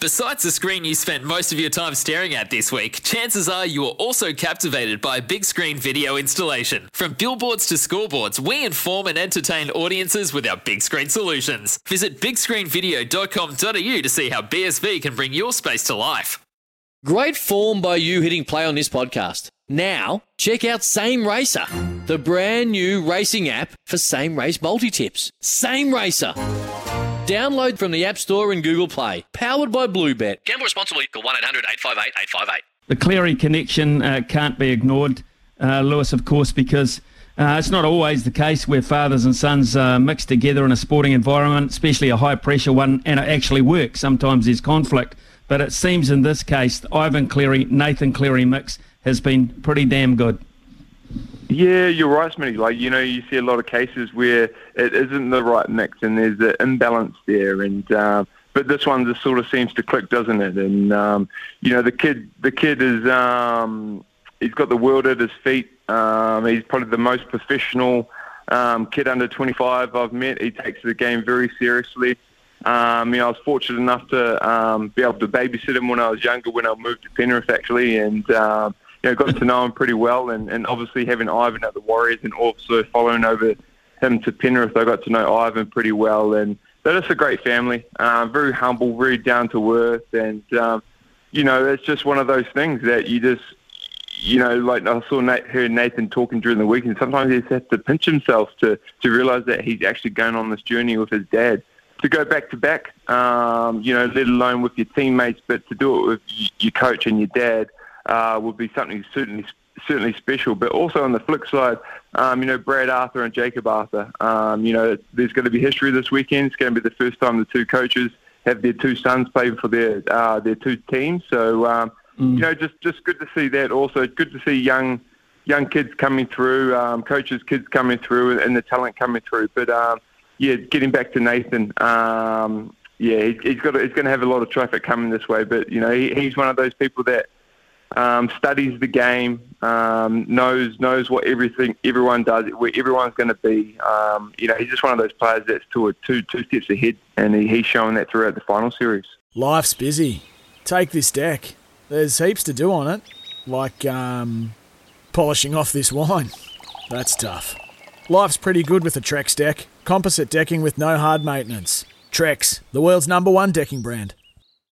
Besides the screen you spent most of your time staring at this week, chances are you were also captivated by a big screen video installation. From billboards to scoreboards, we inform and entertain audiences with our big screen solutions. Visit bigscreenvideo.com.au to see how BSV can bring your space to life. Great form by you hitting play on this podcast. Now, check out Same Racer, the brand new racing app for same race multi tips. Same Racer. Download from the App Store and Google Play. Powered by Bluebet. Gamble responsibly. Call 1 800 858 858. The Cleary connection uh, can't be ignored, uh, Lewis, of course, because uh, it's not always the case where fathers and sons uh, mix together in a sporting environment, especially a high pressure one, and it actually works. Sometimes there's conflict. But it seems in this case, Ivan Cleary, Nathan Cleary mix has been pretty damn good. Yeah, you're right, Smitty. Like, you know, you see a lot of cases where it isn't the right mix and there's an imbalance there. And, um, but this one just sort of seems to click, doesn't it? And, um, you know, the kid, the kid is, um, he's got the world at his feet. Um, he's probably the most professional, um, kid under 25 I've met. He takes the game very seriously. Um, you know, I was fortunate enough to um, be able to babysit him when I was younger, when I moved to Penrith actually, and um, you know, got to know him pretty well, and, and obviously having Ivan at the Warriors and also following over him to Penrith, I got to know Ivan pretty well, and they're just a great family. Um, very humble, very down to earth, and um, you know, it's just one of those things that you just, you know, like I saw Nate, heard Nathan talking during the week, and sometimes he has to pinch himself to to realise that he's actually going on this journey with his dad. To go back to back, um, you know, let alone with your teammates, but to do it with your coach and your dad uh, would be something certainly certainly special. But also on the flip side, um, you know, Brad Arthur and Jacob Arthur. Um, you know, there's going to be history this weekend. It's going to be the first time the two coaches have their two sons play for their uh, their two teams. So um, mm. you know, just just good to see that. Also, good to see young young kids coming through, um, coaches, kids coming through, and the talent coming through. But um, yeah, getting back to Nathan. Um, yeah, he, he's got. He's going to have a lot of traffic coming this way, but you know, he, he's one of those people that um, studies the game, um, knows knows what everything everyone does, where everyone's going to be. Um, you know, he's just one of those players that's two two two steps ahead, and he, he's showing that throughout the final series. Life's busy. Take this deck. There's heaps to do on it, like um, polishing off this wine. That's tough. Life's pretty good with a Trex deck. Composite decking with no hard maintenance. Trex, the world's number one decking brand.